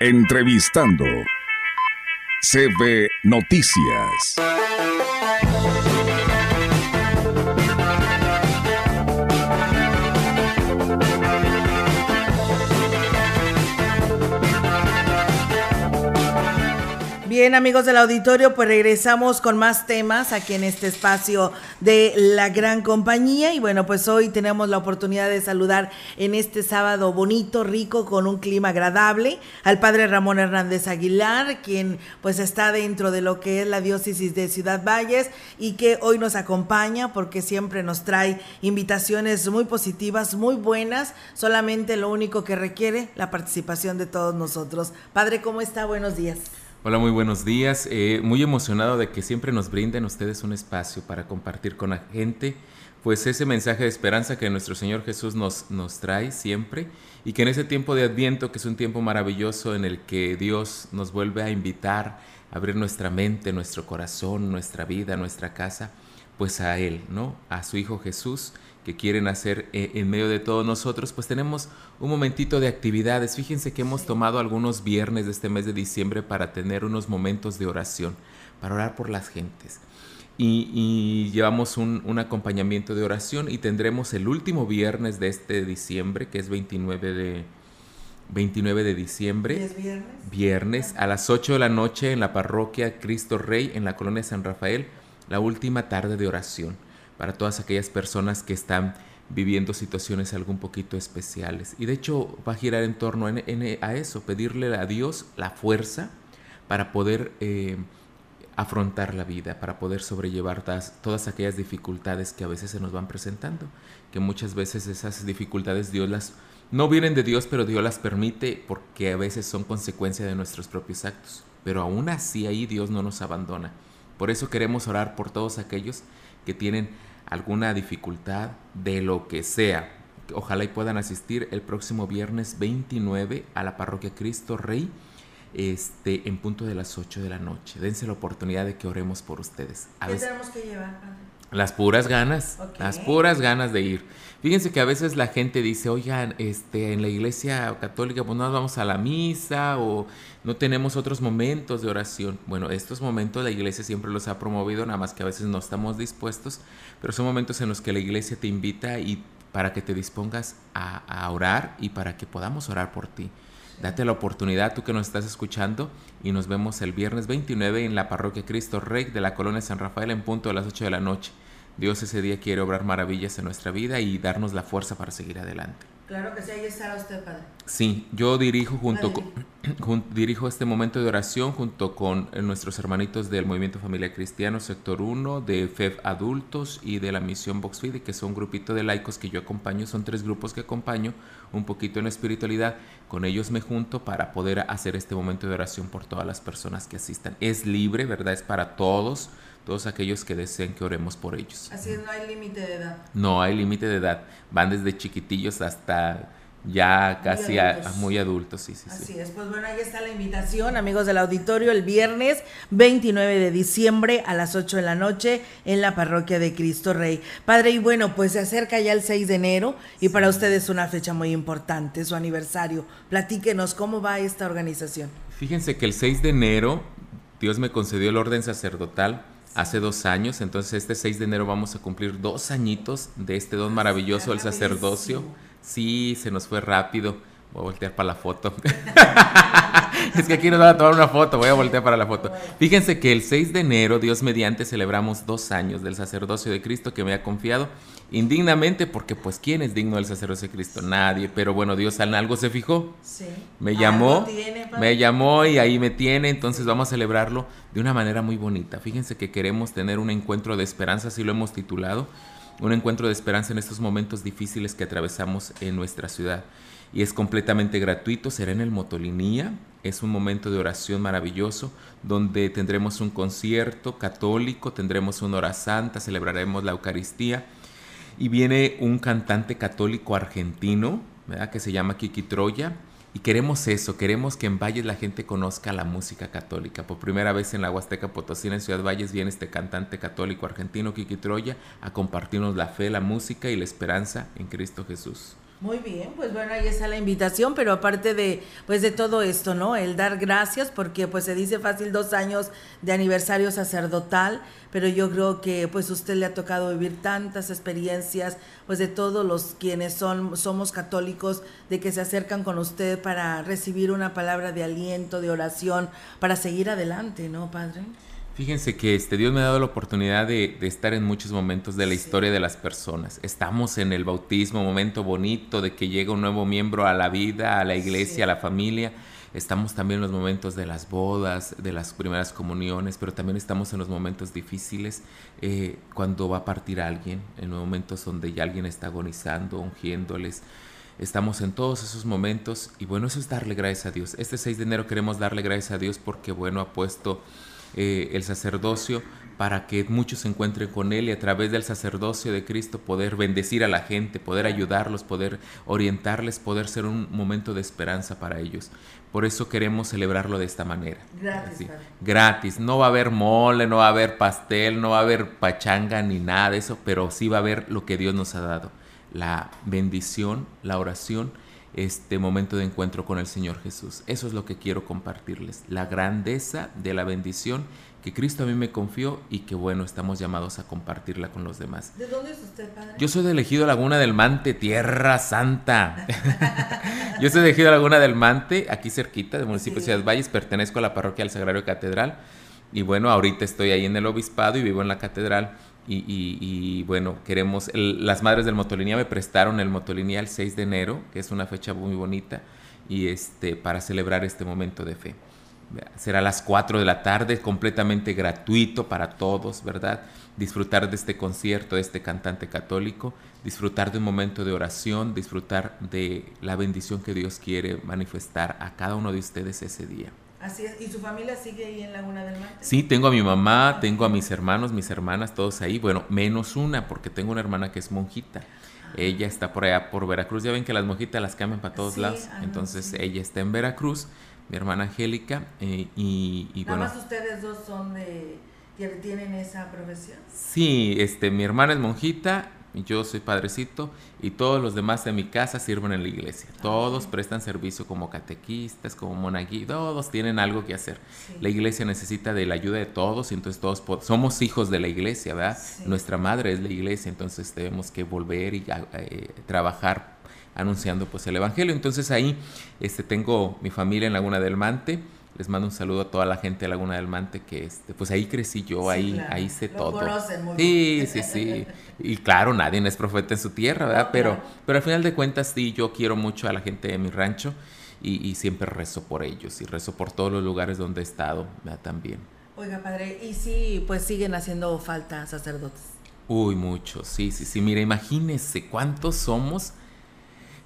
Entrevistando. CB Noticias. Bien, amigos del auditorio, pues regresamos con más temas aquí en este espacio de la gran compañía. Y bueno, pues hoy tenemos la oportunidad de saludar en este sábado bonito, rico, con un clima agradable, al padre Ramón Hernández Aguilar, quien pues está dentro de lo que es la diócesis de Ciudad Valles y que hoy nos acompaña porque siempre nos trae invitaciones muy positivas, muy buenas. Solamente lo único que requiere la participación de todos nosotros. Padre, ¿cómo está? Buenos días. Hola, muy buenos días. Eh, muy emocionado de que siempre nos brinden ustedes un espacio para compartir con la gente, pues ese mensaje de esperanza que nuestro Señor Jesús nos, nos trae siempre y que en ese tiempo de Adviento, que es un tiempo maravilloso en el que Dios nos vuelve a invitar a abrir nuestra mente, nuestro corazón, nuestra vida, nuestra casa, pues a Él, ¿no? A su Hijo Jesús que quieren hacer eh, en medio de todos nosotros, pues tenemos un momentito de actividades. Fíjense que hemos tomado algunos viernes de este mes de diciembre para tener unos momentos de oración, para orar por las gentes. Y, llevamos un, acompañamiento de oración y tendremos el último viernes de este diciembre, que es 29 de, 29 de diciembre. ¿Es viernes? Viernes a las 8 de la noche en la parroquia Cristo Rey en la colonia San Rafael, la última tarde de oración para todas aquellas personas que están viviendo situaciones algo un poquito especiales. Y de hecho va a girar en torno a eso, pedirle a Dios la fuerza para poder eh, afrontar la vida, para poder sobrellevar todas, aquellas dificultades que a veces se nos van presentando, que muchas veces esas dificultades Dios las no vienen de Dios, pero Dios las permite porque a veces son consecuencia de nuestros propios actos. Pero aún así ahí Dios no nos abandona. Por eso queremos orar por todos aquellos que tienen alguna dificultad de lo que sea. Ojalá y puedan asistir el próximo viernes 29 a la parroquia Cristo Rey este, en punto de las 8 de la noche. Dense la oportunidad de que oremos por ustedes. ¿Qué tenemos que llevar, Las puras ganas, las puras ganas de ir. Fíjense que a veces la gente dice, oigan, este, en la iglesia católica pues no vamos a la misa o no tenemos otros momentos de oración. Bueno, estos momentos la iglesia siempre los ha promovido, nada más que a veces no estamos dispuestos, pero son momentos en los que la iglesia te invita y para que te dispongas a, a orar y para que podamos orar por ti. Date la oportunidad, tú que nos estás escuchando, y nos vemos el viernes 29 en la parroquia Cristo Rey de la colonia San Rafael en punto de las 8 de la noche. Dios ese día quiere obrar maravillas en nuestra vida y darnos la fuerza para seguir adelante. Claro que sí, ahí estará usted, Padre. Sí, yo dirijo junto con, dirijo este momento de oración junto con eh, nuestros hermanitos del Movimiento Familia Cristiano, Sector 1, de FEF Adultos y de la Misión Voxfide, que son un grupito de laicos que yo acompaño, son tres grupos que acompaño, un poquito en espiritualidad, con ellos me junto para poder hacer este momento de oración por todas las personas que asistan. Es libre, ¿verdad? Es para todos todos aquellos que deseen que oremos por ellos. Así es, no hay límite de edad. No hay límite de edad. Van desde chiquitillos hasta ya casi muy adultos. sí, sí. Así es, pues bueno, ahí está la invitación, amigos del auditorio, el viernes 29 de diciembre a las 8 de la noche en la parroquia de Cristo Rey. Padre, y bueno, pues se acerca ya el 6 de enero y para ustedes es una fecha muy importante, su aniversario. Platíquenos cómo va esta organización. Fíjense que el 6 de enero Dios me concedió el orden sacerdotal hace dos años, entonces este 6 de enero vamos a cumplir dos añitos de este don maravilloso del sacerdocio. Sí, se nos fue rápido. Voy a voltear para la foto. es que aquí nos van a tomar una foto, voy a voltear para la foto. Fíjense que el 6 de enero, Dios mediante, celebramos dos años del sacerdocio de Cristo que me ha confiado indignamente, porque pues ¿quién es digno del sacerdocio de Cristo? Nadie, pero bueno, Dios en algo se fijó. Sí. Me llamó, me llamó y ahí me tiene, entonces vamos a celebrarlo de una manera muy bonita. Fíjense que queremos tener un encuentro de esperanza, así lo hemos titulado, un encuentro de esperanza en estos momentos difíciles que atravesamos en nuestra ciudad y es completamente gratuito, será en el Motolinía, es un momento de oración maravilloso donde tendremos un concierto católico, tendremos una hora santa, celebraremos la Eucaristía y viene un cantante católico argentino, ¿verdad? que se llama Kiki Troya. Y queremos eso, queremos que en Valles la gente conozca la música católica. Por primera vez en la Huasteca Potosina, en Ciudad Valles, viene este cantante católico argentino, Kiki Troya, a compartirnos la fe, la música y la esperanza en Cristo Jesús. Muy bien, pues bueno, ahí está la invitación, pero aparte de, pues de todo esto, ¿no? El dar gracias, porque pues se dice fácil dos años de aniversario sacerdotal, pero yo creo que pues usted le ha tocado vivir tantas experiencias, pues de todos los quienes son, somos católicos, de que se acercan con usted para recibir una palabra de aliento, de oración, para seguir adelante, ¿no, Padre? Fíjense que este Dios me ha dado la oportunidad de, estar en muchos momentos de la historia de las personas. Estamos en el bautismo, momento bonito de que llega un nuevo miembro a la vida, a la iglesia, a la familia. Estamos también en los momentos de las bodas, de las primeras comuniones, pero también estamos en los momentos difíciles eh, cuando va a partir alguien, en los momentos donde ya alguien está agonizando, ungiéndoles. Estamos en todos esos momentos y bueno, eso es darle gracias a Dios. Este 6 de enero queremos darle gracias a Dios porque bueno, ha puesto eh, el sacerdocio para que muchos se encuentren con Él y a través del sacerdocio de Cristo poder bendecir a la gente, poder ayudarlos, poder orientarles, poder ser un momento de esperanza para ellos. Por eso queremos celebrarlo de esta manera. Gratis. Gratis. No va a haber mole, no va a haber pastel, no va a haber pachanga ni nada de eso, pero sí va a haber lo que Dios nos ha dado. La bendición, la oración este momento de encuentro con el Señor Jesús. Eso es lo que quiero compartirles, la grandeza de la bendición que Cristo a mí me confió y que bueno, estamos llamados a compartirla con los demás. ¿De dónde es usted, padre? Yo soy de Elegido Laguna del Mante, Tierra Santa. Yo soy de Elegido Laguna del Mante, aquí cerquita del municipio de Ciudad Valles, pertenezco a la parroquia del Sagrario Catedral y bueno, ahorita estoy ahí en el obispado y vivo en la catedral y, bueno, queremos, las madres del Motolinía me prestaron el Motolinía el 6 de enero, que es una fecha muy bonita, y este, para celebrar este momento de fe. Será a las 4 de la tarde, completamente gratuito para todos, ¿verdad? Disfrutar de este concierto, de este cantante católico, disfrutar de un momento de oración, disfrutar de la bendición que Dios quiere manifestar a cada uno de ustedes ese día. Así es. ¿Y su familia sigue ahí en Laguna del Mar? Sí, tengo a mi mamá, tengo a mis hermanos, mis hermanas, todos ahí. Bueno, menos una, porque tengo una hermana que es monjita. Ah. Ella está por allá, por Veracruz. Ya ven que las monjitas las cambian para todos lados. Ah, Entonces, ella está en Veracruz, mi hermana Angélica. Eh, y, y Nada más ustedes dos son de... tienen esa profesión? Sí, este, mi hermana es monjita yo soy padrecito y todos los demás de mi casa sirven en la iglesia. Todos prestan servicio como catequistas, como monaguillos, todos tienen algo que hacer. La iglesia necesita de la ayuda de todos y entonces todos somos hijos de la iglesia, ¿verdad? Nuestra madre es la iglesia, entonces tenemos que volver y eh, trabajar anunciando pues el evangelio. Entonces ahí este tengo mi familia en Laguna del Mante les mando un saludo a toda la gente de Laguna del Mante que este, pues ahí crecí yo, ahí, ahí sé todo. sí, sí, sí. Y claro, nadie es profeta en su tierra, ¿verdad? pero, pero al final de cuentas sí, yo quiero mucho a la gente de mi rancho y, siempre rezo por ellos y rezo por todos los lugares donde he estado ¿verdad? también. Oiga, padre, ¿y si pues siguen haciendo falta sacerdotes? Uy, muchos, sí, sí, sí. Mira, imagínese cuántos somos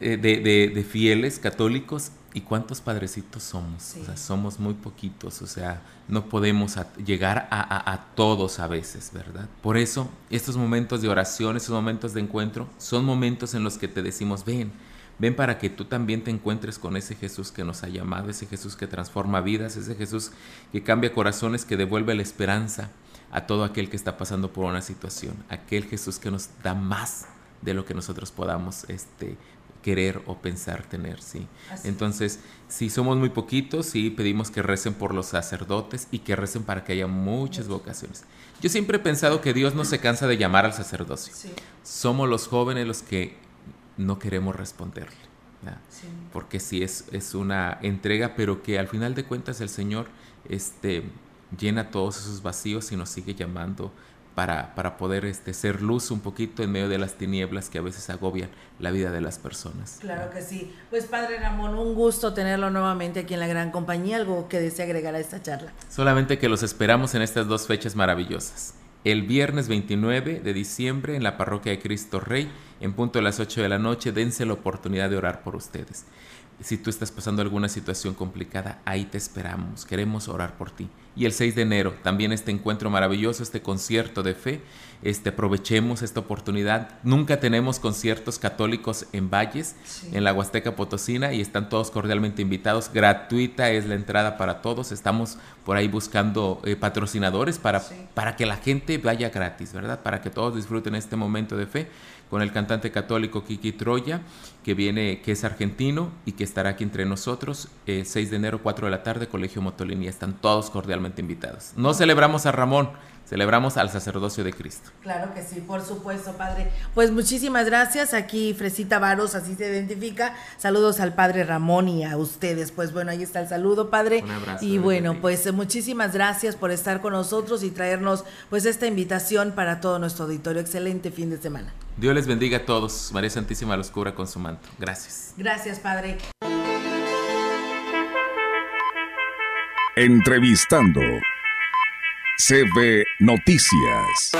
eh, de, de, de fieles católicos ¿Y cuántos padrecitos somos? O sea, somos muy poquitos, o sea, no podemos llegar a, todos a veces, ¿verdad? Por eso, estos momentos de oración, estos momentos de encuentro, son momentos en los que te decimos, ven, ven para que tú también te encuentres con ese Jesús que nos ha llamado, ese Jesús que transforma vidas, ese Jesús que cambia corazones, que devuelve la esperanza a todo aquel que está pasando por una situación, aquel Jesús que nos da más de lo que nosotros podamos este, querer o pensar tener, ¿sí? Entonces, si somos muy poquitos, sí pedimos que recen por los sacerdotes y que recen para que haya muchas vocaciones. Yo siempre he pensado que Dios no se cansa de llamar al sacerdocio. Somos los jóvenes los que no queremos responderle. Porque sí es, es una entrega, pero que al final de cuentas el Señor este, llena todos esos vacíos y nos sigue llamando para, para poder este, ser luz un poquito en medio de las tinieblas que a veces agobian la vida de las personas. Claro que sí. Pues Padre Ramón, un gusto tenerlo nuevamente aquí en la gran compañía. ¿Algo que desea agregar a esta charla? Solamente que los esperamos en estas dos fechas maravillosas. El viernes 29 de diciembre en la parroquia de Cristo Rey, en punto de las 8 de la noche, dense la oportunidad de orar por ustedes. Si tú estás pasando alguna situación complicada, ahí te esperamos. Queremos orar por ti. Y el 6 de enero, también este encuentro maravilloso, este concierto de fe. Este, aprovechemos esta oportunidad. Nunca tenemos conciertos católicos en Valles, en la Huasteca Potosina, y están todos cordialmente invitados. Gratuita es la entrada para todos. Estamos por ahí buscando eh, patrocinadores para, para que la gente vaya gratis, ¿verdad? Para que todos disfruten este momento de fe con el cantante católico Kiki Troya, que viene, que es argentino y que estará aquí entre nosotros, 6 eh, de enero, 4 de la tarde, Colegio Motolini. Están todos cordialmente invitados. No celebramos a Ramón, celebramos al sacerdocio de Cristo. Claro que sí, por supuesto, Padre. Pues muchísimas gracias. Aquí Fresita Varos, así se identifica. Saludos al Padre Ramón y a ustedes. Pues bueno, ahí está el saludo, Padre. Un abrazo. Y bueno, pues muchísimas gracias por estar con nosotros y traernos pues esta invitación para todo nuestro auditorio. Excelente fin de semana. Dios les bendiga a todos. María Santísima los cubra con su manto. Gracias. Gracias, Padre. Entrevistando CB Noticias.